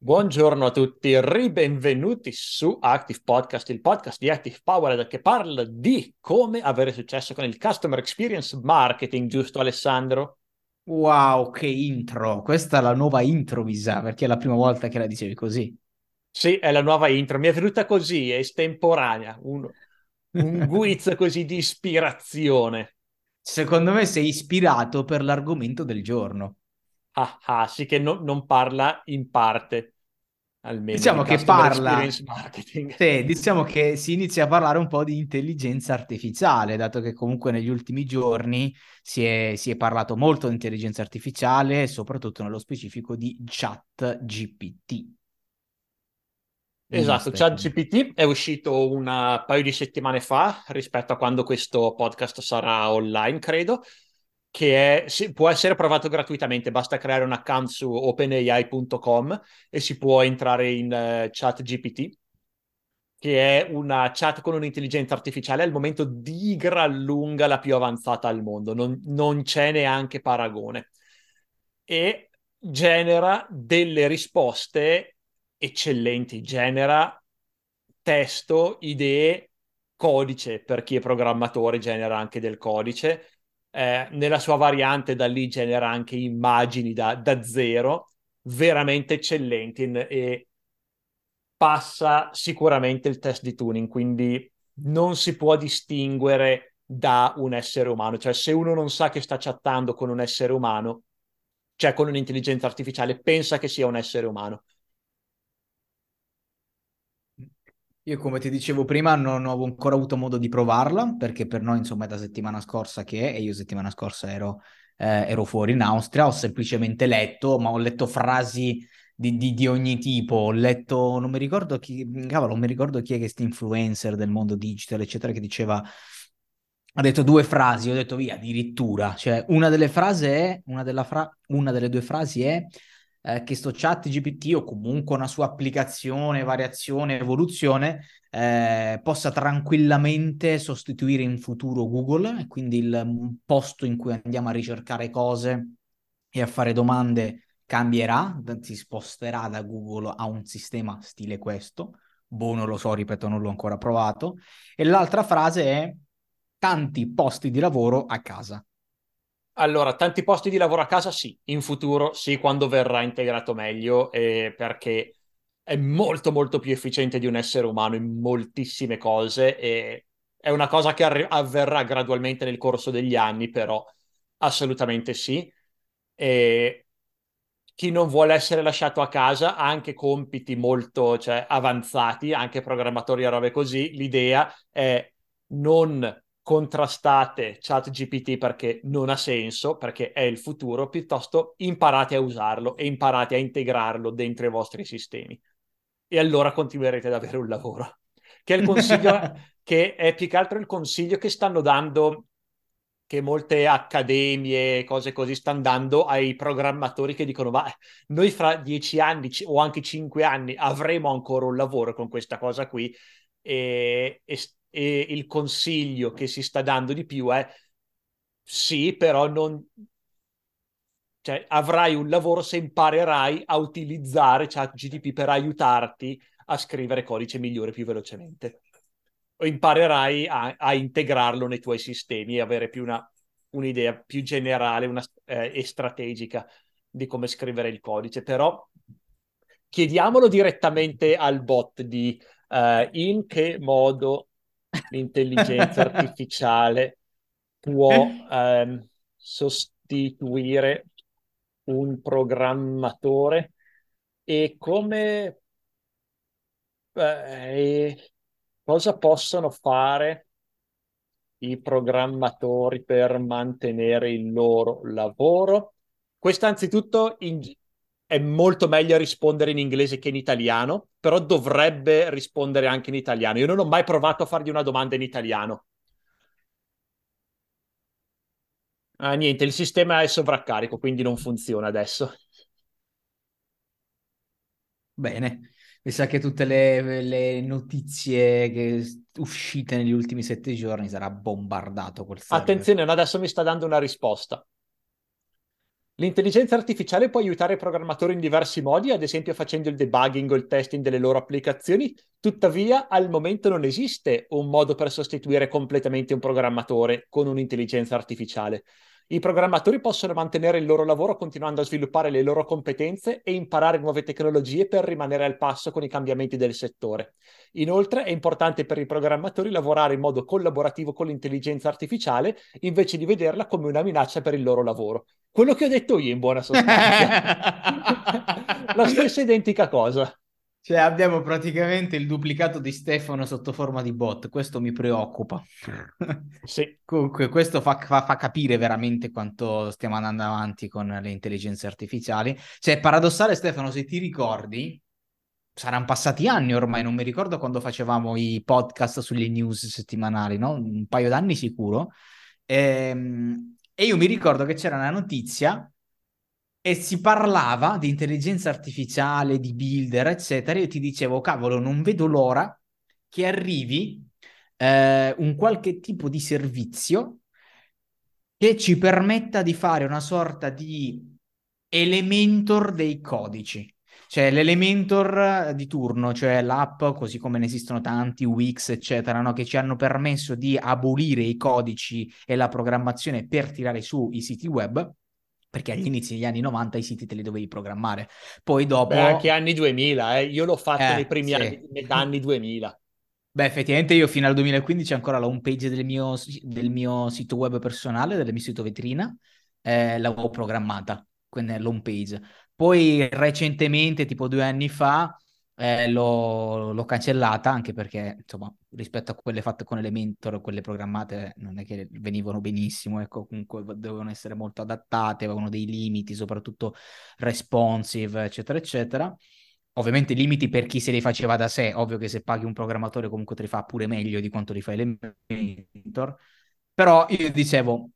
Buongiorno a tutti, ribenvenuti su Active Podcast, il podcast di Active Power che parla di come avere successo con il Customer Experience Marketing, giusto Alessandro? Wow, che intro! Questa è la nuova intro, mi sa, perché è la prima volta che la dicevi così. Sì, è la nuova intro, mi è venuta così, è estemporanea, un, un guizzo così di ispirazione. Secondo me sei ispirato per l'argomento del giorno. Ah, ah, sì che no, non parla in parte, almeno diciamo di che parla, sì, diciamo che si inizia a parlare un po' di intelligenza artificiale, dato che comunque negli ultimi giorni si è, si è parlato molto di intelligenza artificiale, soprattutto nello specifico di chat GPT. Esatto, ChatGPT è uscito un paio di settimane fa rispetto a quando questo podcast sarà online, credo, che è, si, può essere provato gratuitamente, basta creare un account su openai.com e si può entrare in uh, ChatGPT, che è una chat con un'intelligenza artificiale al momento di gran lunga la più avanzata al mondo, non, non c'è neanche paragone. E genera delle risposte eccellenti, genera testo, idee, codice per chi è programmatore, genera anche del codice. Eh, nella sua variante da lì genera anche immagini da, da zero, veramente eccellenti e passa sicuramente il test di tuning, quindi non si può distinguere da un essere umano, cioè se uno non sa che sta chattando con un essere umano, cioè con un'intelligenza artificiale, pensa che sia un essere umano. Io come ti dicevo prima non ho ancora avuto modo di provarla perché per noi insomma è da settimana scorsa che è e io settimana scorsa ero, eh, ero fuori in Austria, ho semplicemente letto, ma ho letto frasi di, di, di, ogni tipo, ho letto, non mi ricordo chi, cavolo, non mi ricordo chi è questo influencer del mondo digital eccetera che diceva ha detto due frasi, ho detto via, addirittura. Cioè, una delle frasi è, una, fra- una delle due frasi è eh, che sto chat GPT o comunque una sua applicazione, variazione, evoluzione eh, possa tranquillamente sostituire in futuro Google, e quindi il posto in cui andiamo a ricercare cose e a fare domande cambierà, si sposterà da Google a un sistema stile questo. Boh, non lo so, ripeto, non l'ho ancora provato. E l'altra frase è tanti posti di lavoro a casa. Allora, tanti posti di lavoro a casa sì, in futuro sì, quando verrà integrato meglio, eh, perché è molto molto più efficiente di un essere umano in moltissime cose e è una cosa che arri- avverrà gradualmente nel corso degli anni, però assolutamente sì. E chi non vuole essere lasciato a casa ha anche compiti molto cioè, avanzati, anche programmatori e robe così. L'idea è non contrastate ChatGPT perché non ha senso, perché è il futuro, piuttosto imparate a usarlo e imparate a integrarlo dentro i vostri sistemi. E allora continuerete ad avere un lavoro. Che è il consiglio, che è più che altro il consiglio che stanno dando, che molte accademie, cose così, stanno dando ai programmatori che dicono, ma noi fra dieci anni o anche cinque anni avremo ancora un lavoro con questa cosa qui. E, e e il consiglio che si sta dando di più è sì, però non... Cioè, avrai un lavoro se imparerai a utilizzare ChatGTP per aiutarti a scrivere codice migliore più velocemente. O imparerai a, a integrarlo nei tuoi sistemi e avere più una, un'idea più generale una, eh, e strategica di come scrivere il codice. Però chiediamolo direttamente al bot di uh, in che modo l'intelligenza artificiale può ehm, sostituire un programmatore e come eh, cosa possono fare i programmatori per mantenere il loro lavoro? Questo anzitutto in, è molto meglio rispondere in inglese che in italiano, però dovrebbe rispondere anche in italiano. Io non ho mai provato a fargli una domanda in italiano. Ah, niente, il sistema è sovraccarico, quindi non funziona adesso. Bene, mi sa che tutte le, le notizie che uscite negli ultimi sette giorni sarà bombardato quel server. Attenzione, adesso mi sta dando una risposta. L'intelligenza artificiale può aiutare i programmatori in diversi modi, ad esempio facendo il debugging o il testing delle loro applicazioni, tuttavia al momento non esiste un modo per sostituire completamente un programmatore con un'intelligenza artificiale. I programmatori possono mantenere il loro lavoro continuando a sviluppare le loro competenze e imparare nuove tecnologie per rimanere al passo con i cambiamenti del settore. Inoltre è importante per i programmatori lavorare in modo collaborativo con l'intelligenza artificiale invece di vederla come una minaccia per il loro lavoro. Quello che ho detto io in buona sostanza. La stessa identica cosa. Cioè abbiamo praticamente il duplicato di Stefano sotto forma di bot, questo mi preoccupa. Sì. Comunque questo fa, fa, fa, capire veramente quanto stiamo andando avanti con le intelligenze artificiali. Cioè paradossale Stefano, se ti ricordi, saranno passati anni ormai, non mi ricordo quando facevamo i podcast sulle news settimanali, no? Un paio d'anni sicuro. Ehm, e io mi ricordo che c'era una notizia e si parlava di intelligenza artificiale, di builder, eccetera. Io ti dicevo, cavolo, non vedo l'ora che arrivi eh, un qualche tipo di servizio che ci permetta di fare una sorta di elementor dei codici. Cioè l'elementor di turno, cioè l'app, così come ne esistono tanti, Wix, eccetera, no? che ci hanno permesso di abolire i codici e la programmazione per tirare su i siti web perché agli inizi degli anni 90 i siti te li dovevi programmare. Poi dopo... Beh, anche anni 2000, eh. io l'ho fatto eh, nei primi sì. anni, metà anni 2000. Beh, effettivamente io fino al 2015 ancora la home page del mio, del mio sito web personale, del mio sito vetrina, eh, l'avevo programmata, quindi l'home page. Poi recentemente, tipo due anni fa, eh, l'ho, l'ho, cancellata anche perché, insomma, rispetto a quelle fatte con Elementor, quelle programmate non è che venivano benissimo, ecco, comunque dovevano essere molto adattate, avevano dei limiti, soprattutto responsive, eccetera, eccetera. Ovviamente limiti per chi se li faceva da sé, ovvio che se paghi un programmatore comunque te li fa pure meglio di quanto li fa Elementor, però io dicevo,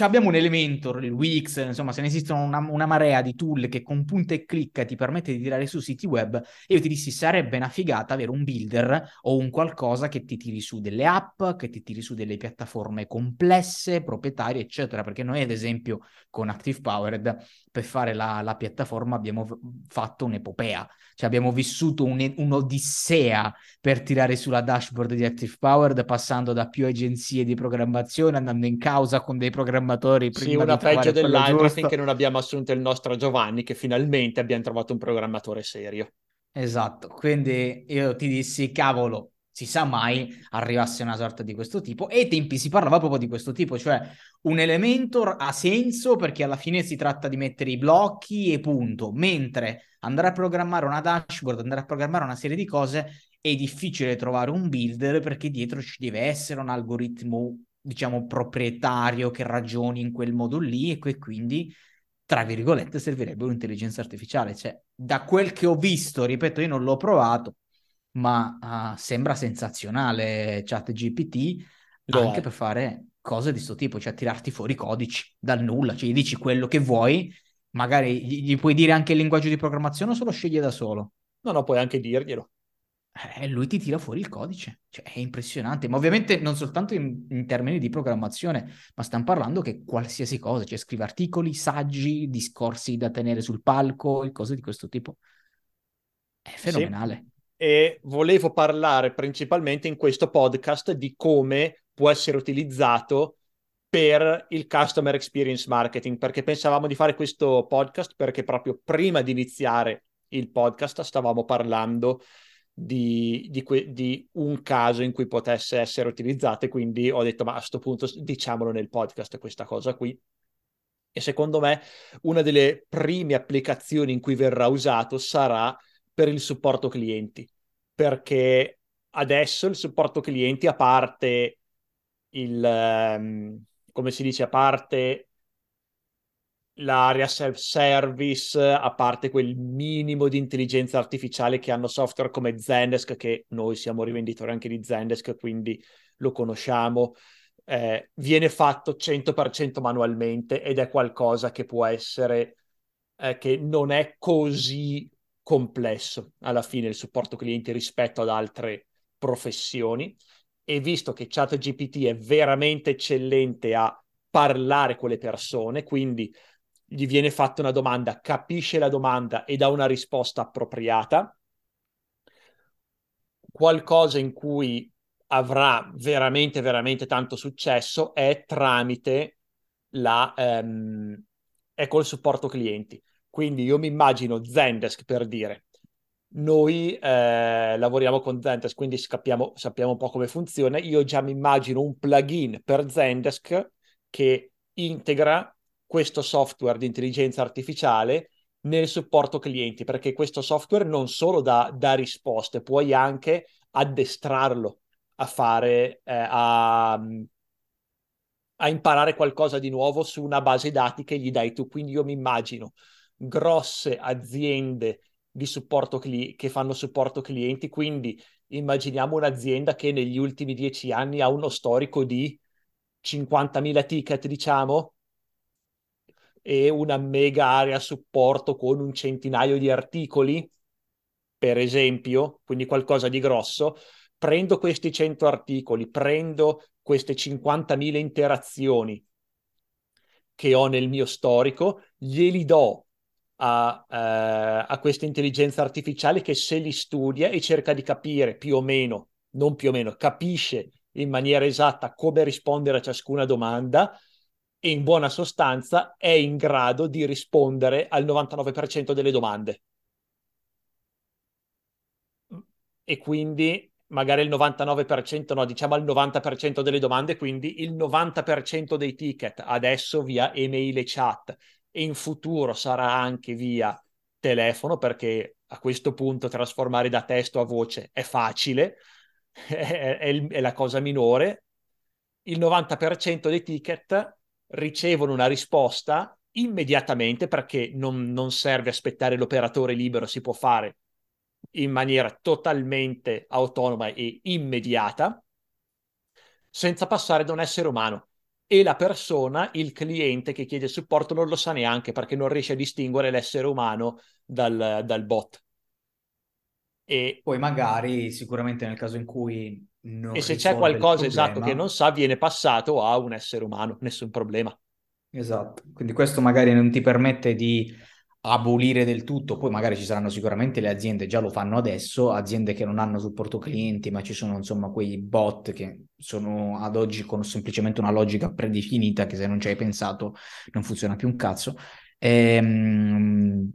abbiamo un Elementor, il Wix, insomma, se ne esistono una, una, marea di tool che con punta e clicca ti permette di tirare su siti web, io ti dissi sarebbe una figata avere un builder o un qualcosa che ti tiri su delle app, che ti tiri su delle piattaforme complesse, proprietarie, eccetera, perché noi ad esempio con Active Powered per fare la, la piattaforma abbiamo fatto un'epopea, cioè abbiamo vissuto un, un'odissea per tirare sulla dashboard di Active Powered, passando da più agenzie di programmazione, andando in causa con dei programmatori. Sì, una peggio dell'altra finché non abbiamo assunto il nostro Giovanni, che finalmente abbiamo trovato un programmatore serio. Esatto, quindi io ti dissi, cavolo, si sa mai arrivasse una sorta di questo tipo e ai tempi si parlava proprio di questo tipo, cioè un Elementor ha senso perché alla fine si tratta di mettere i blocchi e punto, mentre andare a programmare una dashboard, andare a programmare una serie di cose è difficile trovare un builder perché dietro ci deve essere un algoritmo diciamo proprietario che ragioni in quel modo lì e che quindi tra virgolette servirebbe un'intelligenza artificiale, cioè da quel che ho visto, ripeto, io non l'ho provato, ma uh, sembra sensazionale ChatGPT Lo anche è. per fare cose di questo tipo, cioè tirarti fuori codici dal nulla, cioè gli dici quello che vuoi, magari gli, gli puoi dire anche il linguaggio di programmazione o se lo sceglie da solo? No, no, puoi anche dirglielo. Eh, lui ti tira fuori il codice, cioè è impressionante, ma ovviamente non soltanto in, in, termini di programmazione, ma stiamo parlando che qualsiasi cosa, cioè scrive articoli, saggi, discorsi da tenere sul palco e cose di questo tipo. È fenomenale. Sì e volevo parlare principalmente in questo podcast di come può essere utilizzato per il customer experience marketing, perché pensavamo di fare questo podcast perché proprio prima di iniziare il podcast stavamo parlando di, di, que- di un caso in cui potesse essere utilizzato e quindi ho detto ma a questo punto diciamolo nel podcast questa cosa qui. E secondo me una delle prime applicazioni in cui verrà usato sarà per il supporto clienti, perché adesso il supporto clienti, a parte il, um, come si dice, a parte l'area self-service, a parte quel minimo di intelligenza artificiale che hanno software come Zendesk, che noi siamo rivenditori anche di Zendesk, quindi lo conosciamo, eh, viene fatto 100% manualmente ed è qualcosa che può essere, eh, che non è così complesso alla fine il supporto clienti rispetto ad altre professioni. E visto che ChatGPT è veramente eccellente a parlare con le persone, quindi gli viene fatta una domanda, capisce la domanda e dà una risposta appropriata. Qualcosa in cui avrà veramente, veramente tanto successo è tramite la... Um, è col supporto clienti. Quindi io mi immagino Zendesk per dire, noi eh, lavoriamo con Zendesk, quindi sappiamo, sappiamo un po' come funziona. Io già mi immagino un plugin per Zendesk che integra questo software di intelligenza artificiale nel supporto clienti, perché questo software non solo dà, dà risposte, puoi anche addestrarlo a fare, eh, a, a imparare qualcosa di nuovo su una base dati che gli dai tu. Quindi io mi immagino grosse aziende di supporto cli- che fanno supporto clienti, quindi immaginiamo un'azienda che negli ultimi dieci anni ha uno storico di 50.000 ticket, diciamo, e una mega area supporto con un centinaio di articoli, per esempio, quindi qualcosa di grosso, prendo questi 100 articoli, prendo queste 50.000 interazioni che ho nel mio storico, glieli do a, uh, a questa intelligenza artificiale che se li studia e cerca di capire più o meno, non più o meno, capisce in maniera esatta come rispondere a ciascuna domanda e in buona sostanza è in grado di rispondere al 99% delle domande. E quindi magari il 99%, no, diciamo al 90% delle domande, quindi il 90% dei ticket adesso via email e chat e in futuro sarà anche via telefono perché a questo punto trasformare da testo a voce è facile, è, è, è la cosa minore. Il 90% dei ticket ricevono una risposta immediatamente perché non, non serve aspettare l'operatore libero, si può fare in maniera totalmente autonoma e immediata, senza passare da un essere umano. E la persona, il cliente che chiede supporto, non lo sa neanche perché non riesce a distinguere l'essere umano dal, dal bot. E poi magari, sicuramente nel caso in cui non e se c'è qualcosa esatto che non sa, viene passato a un essere umano, nessun problema. Esatto, quindi questo magari non ti permette di abolire del tutto, poi magari ci saranno sicuramente le aziende, già lo fanno adesso, aziende che non hanno supporto clienti, ma ci sono insomma quei bot che sono ad oggi con semplicemente una logica predefinita che se non ci hai pensato non funziona più un cazzo. Ehm,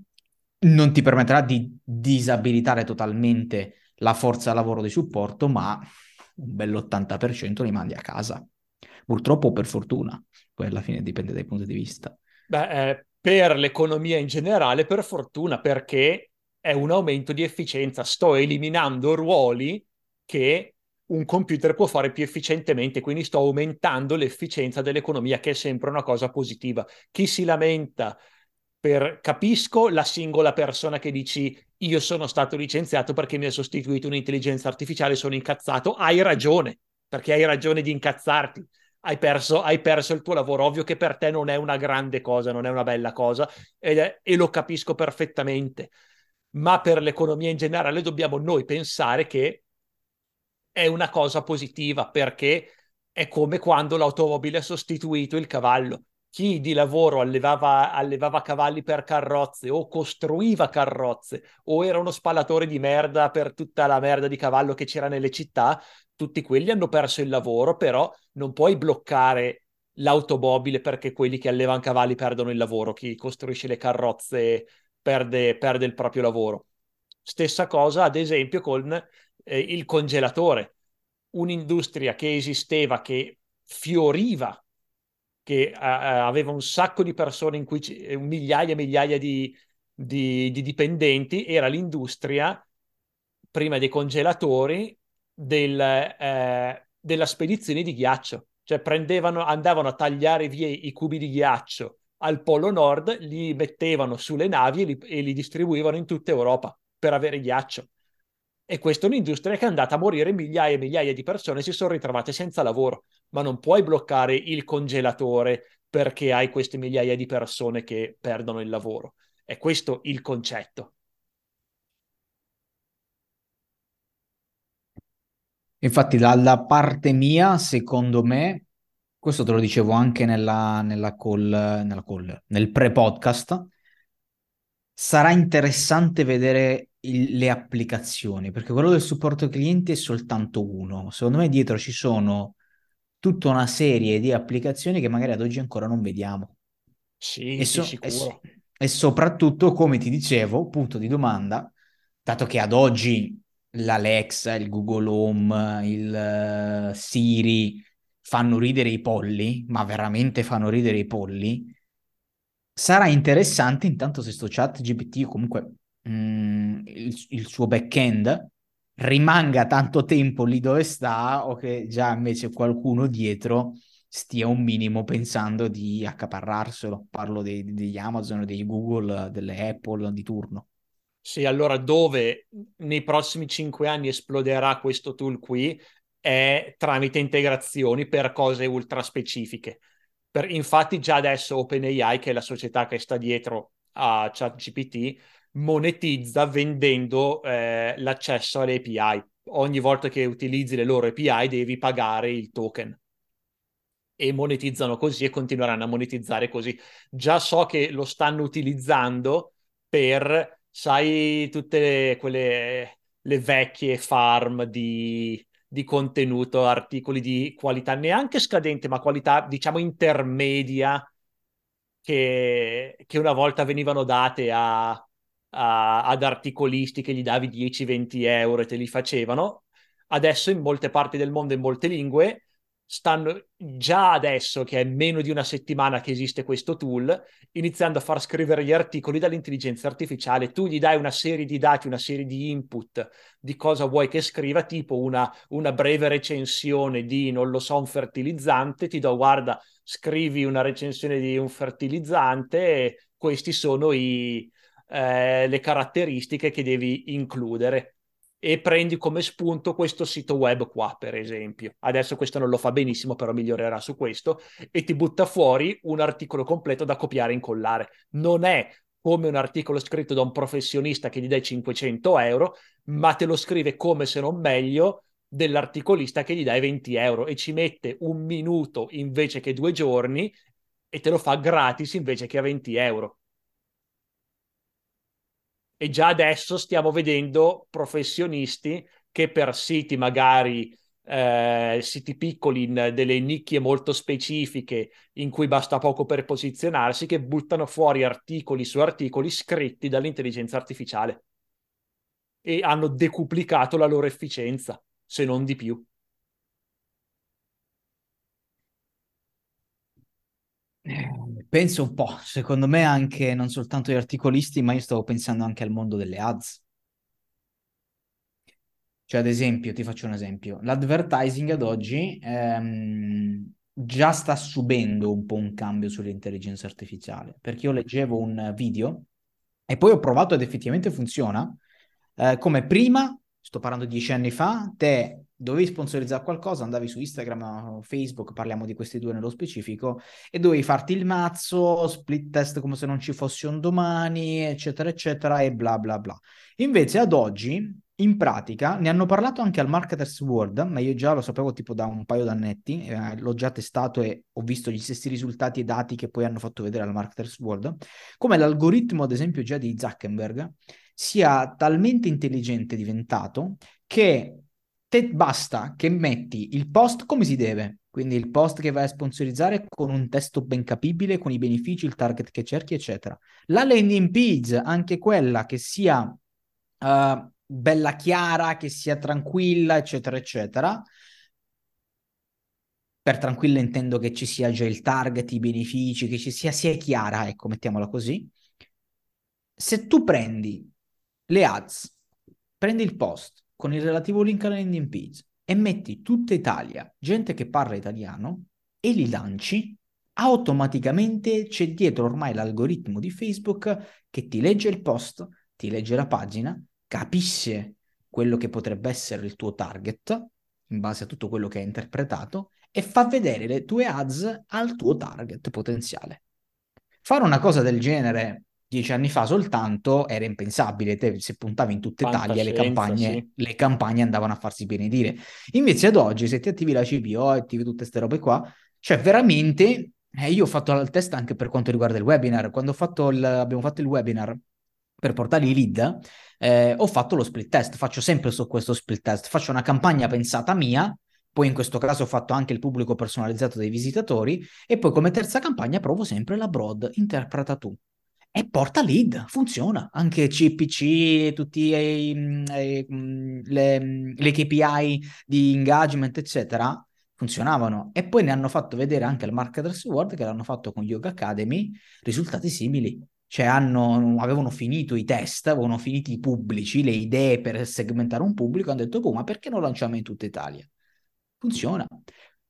non ti permetterà di disabilitare totalmente la forza lavoro di supporto, ma un bell'80% li mandi a casa. Purtroppo per fortuna, poi alla fine dipende dai punti di vista. Beh, eh, per l'economia in generale, per fortuna, perché è un aumento di efficienza. Sto eliminando ruoli che un computer può fare più efficientemente, quindi sto aumentando l'efficienza dell'economia, che è sempre una cosa positiva. Chi si lamenta per capisco la singola persona che dici io sono stato licenziato perché mi ha sostituito un'intelligenza artificiale, sono incazzato, hai ragione, perché hai ragione di incazzarti hai perso, hai perso, il tuo lavoro. Ovvio che per te non è una grande cosa, non è una bella cosa, è, e lo capisco perfettamente. Ma per l'economia in generale dobbiamo noi pensare che è una cosa positiva perché è come quando l'automobile ha sostituito il cavallo. Chi di lavoro allevava, allevava cavalli per carrozze o costruiva carrozze o era uno spallatore di merda per tutta la merda di cavallo che c'era nelle città, tutti quelli hanno perso il lavoro, però non puoi bloccare l'automobile perché quelli che allevano cavalli perdono il lavoro, chi costruisce le carrozze perde, perde il proprio lavoro. Stessa cosa, ad esempio, con eh, il congelatore, un'industria che esisteva, che fioriva, che uh, aveva un sacco di persone, in cui c- migliaia e migliaia di, di, di dipendenti, era l'industria prima dei congelatori del, eh, della spedizione di ghiaccio. Cioè andavano a tagliare via i cubi di ghiaccio al Polo Nord, li mettevano sulle navi e li, e li distribuivano in tutta Europa per avere ghiaccio. E questa è un'industria che è andata a morire, migliaia e migliaia di persone si sono ritrovate senza lavoro, ma non puoi bloccare il congelatore perché hai queste migliaia di persone che perdono il lavoro. È questo il concetto. Infatti, dalla parte mia, secondo me, questo te lo dicevo anche nella, nella call, nella call, nel pre-podcast, sarà interessante vedere il, le applicazioni, perché quello del supporto clienti è soltanto uno. Secondo me dietro ci sono tutta una serie di applicazioni che magari ad oggi ancora non vediamo. Sì, e, so- e, sicuro. e soprattutto, come ti dicevo, punto di domanda, dato che ad oggi l'Alexa, il Google Home, il uh, Siri fanno ridere i polli, ma veramente fanno ridere i polli, sarà interessante intanto se sto chat GPT comunque mh, mm, il, il suo back-end rimanga tanto tempo lì dove sta o che già invece qualcuno dietro stia un minimo pensando di accaparrarselo. Parlo dei, degli Amazon, dei Google, delle Apple di turno. Sì, allora dove nei prossimi cinque anni esploderà questo tool qui è tramite integrazioni per cose ultra specifiche. Per, infatti già adesso OpenAI, che è la società che sta dietro a ChatGPT, monetizza vendendo eh, l'accesso alle API. Ogni volta che utilizzi le loro API devi pagare il token. E monetizzano così e continueranno a monetizzare così. Già so che lo stanno utilizzando per, sai, tutte le, quelle le vecchie farm di, di contenuto, articoli di qualità neanche scadente, ma qualità, diciamo, intermedia che, che una volta venivano date a a, ad articolisti che gli davi 10-20 euro e te li facevano. Adesso in molte parti del mondo, in molte lingue, stanno già adesso, che è meno di una settimana che esiste questo tool, iniziando a far scrivere gli articoli dall'intelligenza artificiale. Tu gli dai una serie di dati, una serie di input di cosa vuoi che scriva, tipo una, una breve recensione di, non lo so, un fertilizzante, ti do, guarda, scrivi una recensione di un fertilizzante e questi sono i, eh, le caratteristiche che devi includere e prendi come spunto questo sito web qua, per esempio. Adesso questo non lo fa benissimo, però migliorerà su questo e ti butta fuori un articolo completo da copiare e incollare. Non è come un articolo scritto da un professionista che gli dai 500 euro, ma te lo scrive come se non meglio dell'articolista che gli dai 20 euro e ci mette un minuto invece che due giorni e te lo fa gratis invece che a 20 euro e già adesso stiamo vedendo professionisti che per siti magari eh, siti piccoli in delle nicchie molto specifiche in cui basta poco per posizionarsi che buttano fuori articoli su articoli scritti dall'intelligenza artificiale. E hanno decuplicato la loro efficienza se non di più Penso un po', secondo me anche non soltanto gli articolisti, ma io stavo pensando anche al mondo delle ads. Cioè, ad esempio, ti faccio un esempio, l'advertising ad oggi ehm, già sta subendo un po' un cambio sull'intelligenza artificiale, perché io leggevo un video e poi ho provato ed effettivamente funziona, eh, come prima, sto parlando dieci anni fa, te dovevi sponsorizzare qualcosa, andavi su Instagram Facebook, parliamo di questi due nello specifico, e dovevi farti il mazzo, split test come se non ci fosse un domani, eccetera, eccetera, e bla bla bla. Invece ad oggi, in pratica, ne hanno parlato anche al Marketers World, ma io già lo sapevo tipo da un paio d'annetti, eh, l'ho già testato e ho visto gli stessi risultati e dati che poi hanno fatto vedere al Marketers World, come l'algoritmo, ad esempio, già di Zuckerberg, sia talmente intelligente diventato che te basta che metti il post come si deve, quindi il post che vai a sponsorizzare con un testo ben capibile, con i benefici, il target che cerchi, eccetera. La landing page, anche quella che sia uh, bella chiara, che sia tranquilla, eccetera, eccetera. Per tranquilla intendo che ci sia già il target, i benefici, che ci sia, sia chiara, ecco, mettiamola così. Se tu prendi le ads, prendi il post, con il relativo link alla landing page e metti tutta Italia, gente che parla italiano, e li lanci, automaticamente c'è dietro ormai l'algoritmo di Facebook che ti legge il post, ti legge la pagina, capisce quello che potrebbe essere il tuo target in base a tutto quello che hai interpretato e fa vedere le tue ads al tuo target potenziale. Fare una cosa del genere dieci anni fa soltanto era impensabile, te, se puntavi in tutta Italia le campagne, sì. le campagne andavano a farsi benedire. Invece ad oggi se ti attivi la CPO, attivi tutte queste robe qua, Cioè, veramente, eh, io ho fatto il test anche per quanto riguarda il webinar. Quando fatto il, abbiamo fatto il webinar per portare i lead, eh, ho fatto lo split test. Faccio sempre su questo split test. Faccio una campagna pensata mia, poi in questo caso ho fatto anche il pubblico personalizzato dei visitatori e poi come terza campagna provo sempre la broad, interpreta tu. E porta lead, funziona. Anche CPC, tutti i, i, le, le KPI di engagement, eccetera, funzionavano. E poi ne hanno fatto vedere anche al Marketers World che l'hanno fatto con Yoga Academy, risultati simili. Cioè hanno, avevano finito i test, avevano finito i pubblici, le idee per segmentare un pubblico, hanno detto, boh, ma perché non lanciamo in tutta Italia? Funziona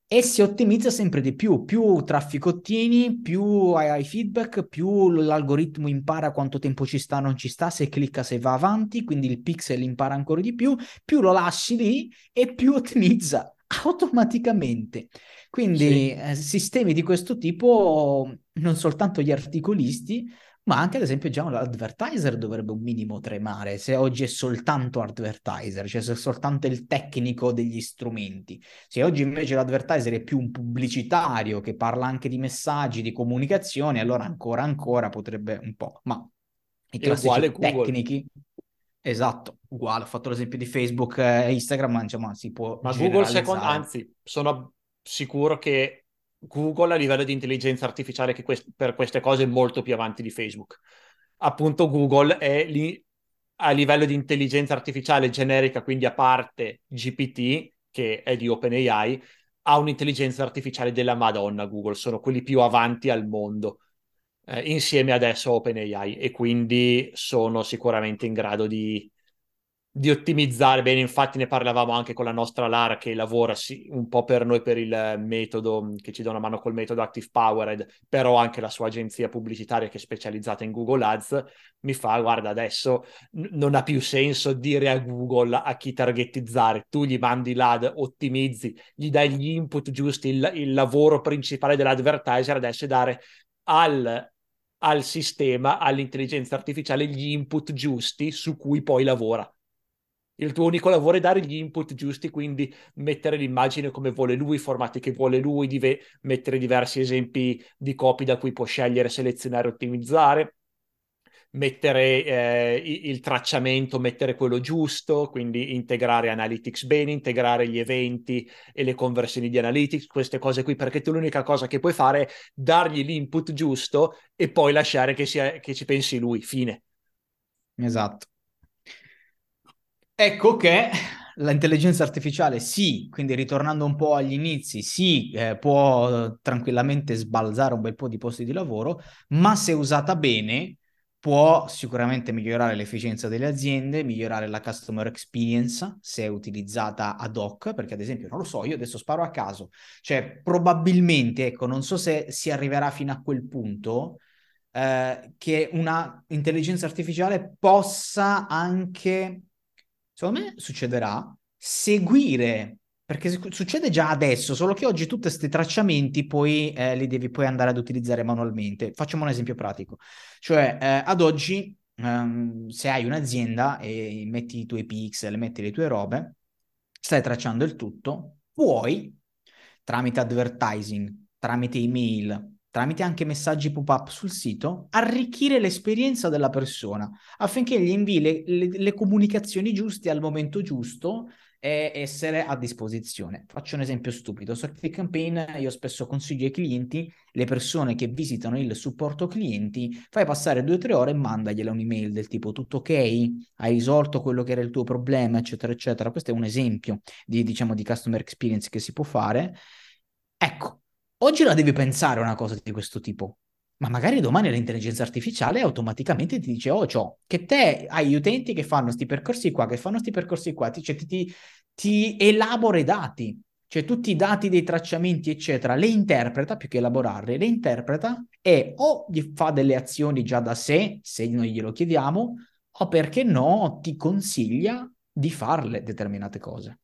e si ottimizza sempre di più. Più traffico ottieni, più hai, feedback, più l'algoritmo impara quanto tempo ci sta, non ci sta, se clicca, se va avanti, quindi il pixel impara ancora di più, più lo lasci lì e più ottimizza automaticamente. Quindi sì. eh, sistemi di questo tipo, non soltanto gli articolisti, ma anche ad esempio già l'advertiser dovrebbe un minimo tremare, se oggi è soltanto advertiser, cioè se è soltanto il tecnico degli strumenti. Se oggi invece l'advertiser è più un pubblicitario che parla anche di messaggi, di comunicazione, allora ancora ancora potrebbe un po', ma i classici tecnici... Esatto, uguale, ho fatto l'esempio di Facebook e Instagram, ma insomma si può... Ma Google secondo, anzi, sono sicuro che Google a livello di intelligenza artificiale che quest- per queste cose è molto più avanti di Facebook. Appunto Google è lì a livello di intelligenza artificiale generica, quindi a parte GPT, che è di OpenAI, ha un'intelligenza artificiale della Madonna Google, sono quelli più avanti al mondo, eh, insieme adesso a OpenAI, e quindi sono sicuramente in grado di di ottimizzare. Bene, infatti ne parlavamo anche con la nostra Lara che lavora sì, un po' per noi per il metodo, che ci dà una mano col metodo Active Powered, però anche la sua agenzia pubblicitaria che è specializzata in Google Ads, mi fa, guarda, adesso n- non ha più senso dire a Google a chi targetizzare, tu gli mandi l'ad, ottimizzi, gli dai gli input giusti, il, il lavoro principale dell'advertiser adesso è dare al al sistema, all'intelligenza artificiale, gli input giusti su cui poi lavora il tuo unico lavoro è dare gli input giusti, quindi mettere l'immagine come vuole lui, i formati che vuole lui, dive- mettere diversi esempi di copy da cui può scegliere, selezionare, ottimizzare, mettere eh, il tracciamento, mettere quello giusto, quindi integrare Analytics bene, integrare gli eventi e le conversioni di Analytics, queste cose qui, perché tu l'unica cosa che puoi fare è dargli l'input giusto e poi lasciare che, sia, che ci pensi lui, fine. Esatto. Ecco che l'intelligenza artificiale sì, quindi ritornando un po' agli inizi, sì, eh, può tranquillamente sbalzare un bel po' di posti di lavoro, ma se usata bene può sicuramente migliorare l'efficienza delle aziende, migliorare la customer experience se è utilizzata ad hoc, perché ad esempio non lo so, io adesso sparo a caso, cioè probabilmente, ecco, non so se si arriverà fino a quel punto, eh, che una intelligenza artificiale possa anche secondo me succederà, seguire, perché succede già adesso, solo che oggi tutti questi tracciamenti poi eh, li devi poi andare ad utilizzare manualmente. Facciamo un esempio pratico, cioè eh, ad oggi um, se hai un'azienda e metti i tuoi pixel, metti le tue robe, stai tracciando il tutto, puoi tramite advertising, tramite email, tramite anche messaggi pop-up sul sito, arricchire l'esperienza della persona affinché gli invii le, le, le comunicazioni giuste al momento giusto e essere a disposizione. Faccio un esempio stupido. Su Active Campaign io spesso consiglio ai clienti, le persone che visitano il supporto clienti, fai passare due o tre ore e mandagliela un'email del tipo tutto ok, hai risolto quello che era il tuo problema, eccetera, eccetera. Questo è un esempio di, diciamo, di customer experience che si può fare. Ecco, Oggi la devi pensare una cosa di questo tipo, ma magari domani l'intelligenza artificiale automaticamente ti dice, oh, ciò, che te hai utenti che fanno questi percorsi qua, che fanno questi percorsi qua, ti, cioè, ti, ti, ti elabora i dati, cioè tutti i dati dei tracciamenti, eccetera, le interpreta più che elaborarle, le interpreta e o gli fa delle azioni già da sé, se noi glielo chiediamo, o perché no, ti consiglia di farle determinate cose.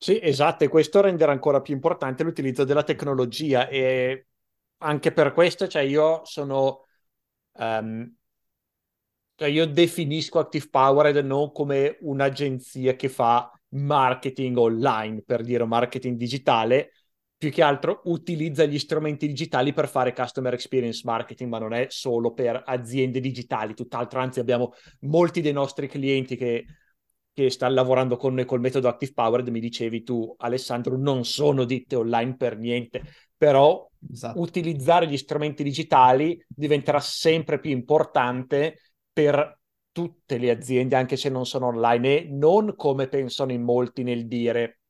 Sì, esatto, e questo renderà ancora più importante l'utilizzo della tecnologia e anche per questo, cioè io sono, um, cioè io definisco Active Powered non come un'agenzia che fa marketing online, per dire marketing digitale, più che altro utilizza gli strumenti digitali per fare customer experience marketing, ma non è solo per aziende digitali, tutt'altro, anzi abbiamo molti dei nostri clienti che, che stanno lavorando con noi col metodo Active Powered, mi dicevi tu Alessandro, non sono ditte online per niente, però esatto. utilizzare gli strumenti digitali diventerà sempre più importante per tutte le aziende, anche se non sono online, e non come pensano in molti nel dire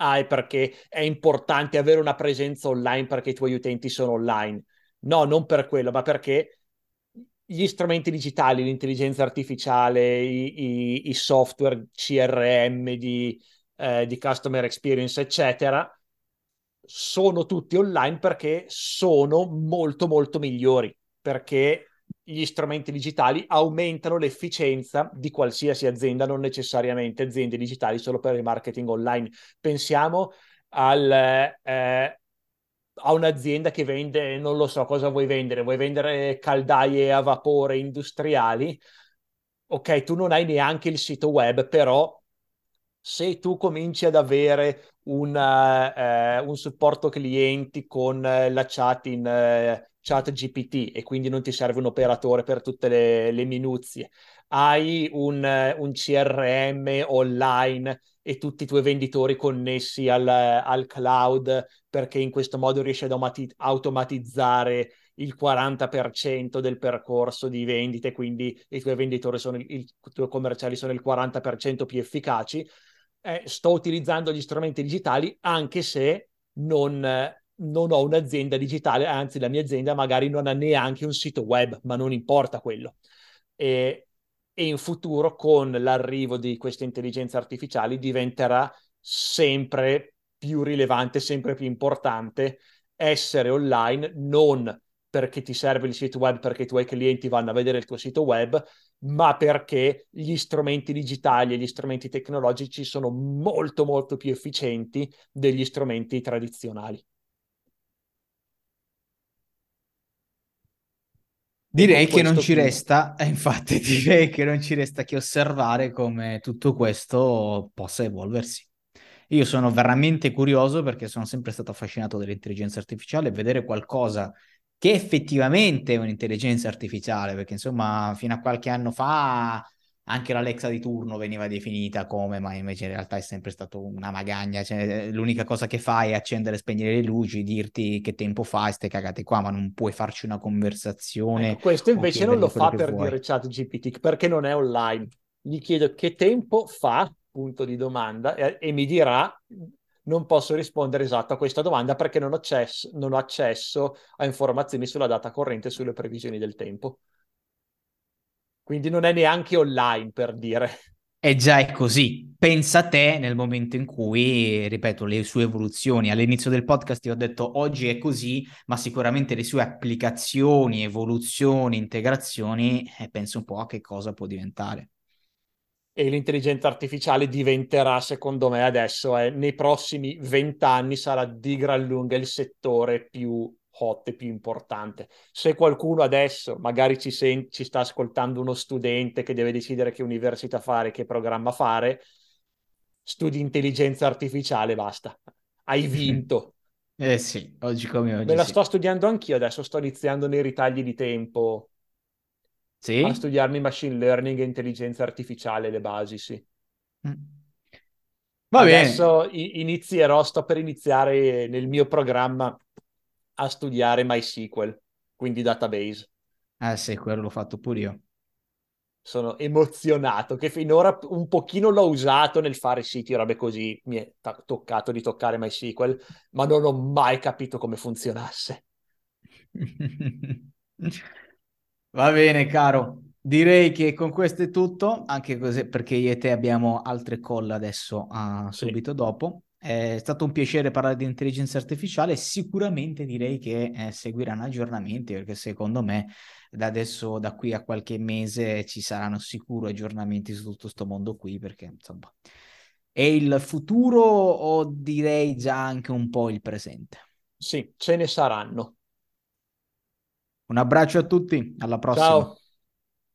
ah, è perché è importante avere una presenza online perché i tuoi utenti sono online. No, non per quello, ma perché gli strumenti digitali, l'intelligenza artificiale, i, i, i software CRM di, eh, di customer experience, eccetera, sono tutti online perché sono molto molto migliori, perché gli strumenti digitali aumentano l'efficienza di qualsiasi azienda, non necessariamente aziende digitali solo per il marketing online. Pensiamo al, eh, a un'azienda che vende, non lo so cosa vuoi vendere, vuoi vendere caldaie a vapore industriali. Ok, tu non hai neanche il sito web, però se tu cominci ad avere una, eh, un supporto clienti con eh, la chat in eh, chat GPT e quindi non ti serve un operatore per tutte le, le minuzie, hai un, un, CRM online e tutti i tuoi venditori connessi al, al cloud perché in questo modo riesci ad automatizzare il 40% del percorso di vendite, quindi i tuoi venditori sono, i tuoi commerciali sono il 40% più efficaci. Eh, sto utilizzando gli strumenti digitali anche se non, non ho un'azienda digitale, anzi la mia azienda magari non ha neanche un sito web, ma non importa quello. E, e in futuro con l'arrivo di queste intelligenze artificiali diventerà sempre più rilevante, sempre più importante essere online, non perché ti serve il sito web, perché i tuoi clienti vanno a vedere il tuo sito web, ma perché gli strumenti digitali e gli strumenti tecnologici sono molto molto più efficienti degli strumenti tradizionali. Direi che non ci qui... resta, eh, infatti direi che non ci resta che osservare come tutto questo possa evolversi. Io sono veramente curioso perché sono sempre stato affascinato dall'intelligenza artificiale e vedere qualcosa che effettivamente è un'intelligenza artificiale, perché insomma fino a qualche anno fa anche l'Alexa di turno veniva definita come, ma invece in realtà è sempre stato una magagna. Cioè, l'unica cosa che fai è accendere e spegnere le luci, dirti che tempo fai, ste cagate qua, ma non puoi farci una conversazione. Ecco, questo invece non lo fa per vuoi. dire chat GPT, perché non è online. Gli chiedo che tempo fa, punto di domanda, e, e mi dirà non posso rispondere esatto a questa domanda perché non ho, accesso, non ho accesso a informazioni sulla data corrente e sulle previsioni del tempo. Quindi non è neanche online per dire. E già è così. Pensa a te nel momento in cui, ripeto, le sue evoluzioni. All'inizio del podcast ti ho detto oggi è così, ma sicuramente le sue applicazioni, evoluzioni, integrazioni, eh, penso un po' a che cosa può diventare. E l'intelligenza artificiale diventerà, secondo me, adesso, eh, nei prossimi vent'anni sarà di gran lunga il settore più hot e più importante. Se qualcuno adesso magari ci, sen- ci sta ascoltando uno studente che deve decidere che università fare, che programma fare, studi intelligenza artificiale, basta. Hai vinto. eh sì, oggi come oggi. Me la sì. sto studiando anch'io adesso, sto iniziando nei ritagli di tempo sì? a studiarmi machine learning e intelligenza artificiale, le basi, sì. Mm. Va Adesso bene. inizierò, sto per iniziare nel mio programma a studiare MySQL, quindi database. Eh sì, quello l'ho fatto pure io. Sono emozionato che finora un pochino l'ho usato nel fare siti, robe così, mi è t- toccato di toccare MySQL, ma non ho mai capito come funzionasse. Va bene, caro. Direi che con questo è tutto, anche così perché io e te abbiamo altre call adesso uh, subito sì. dopo. È stato un piacere parlare di intelligenza artificiale. Sicuramente direi che eh, seguiranno aggiornamenti perché secondo me da adesso, da qui a qualche mese, ci saranno sicuro aggiornamenti su tutto questo mondo qui perché insomma è il futuro o direi già anche un po' il presente. Sì, ce ne saranno. Un abbraccio a tutti, alla prossima. Ciao.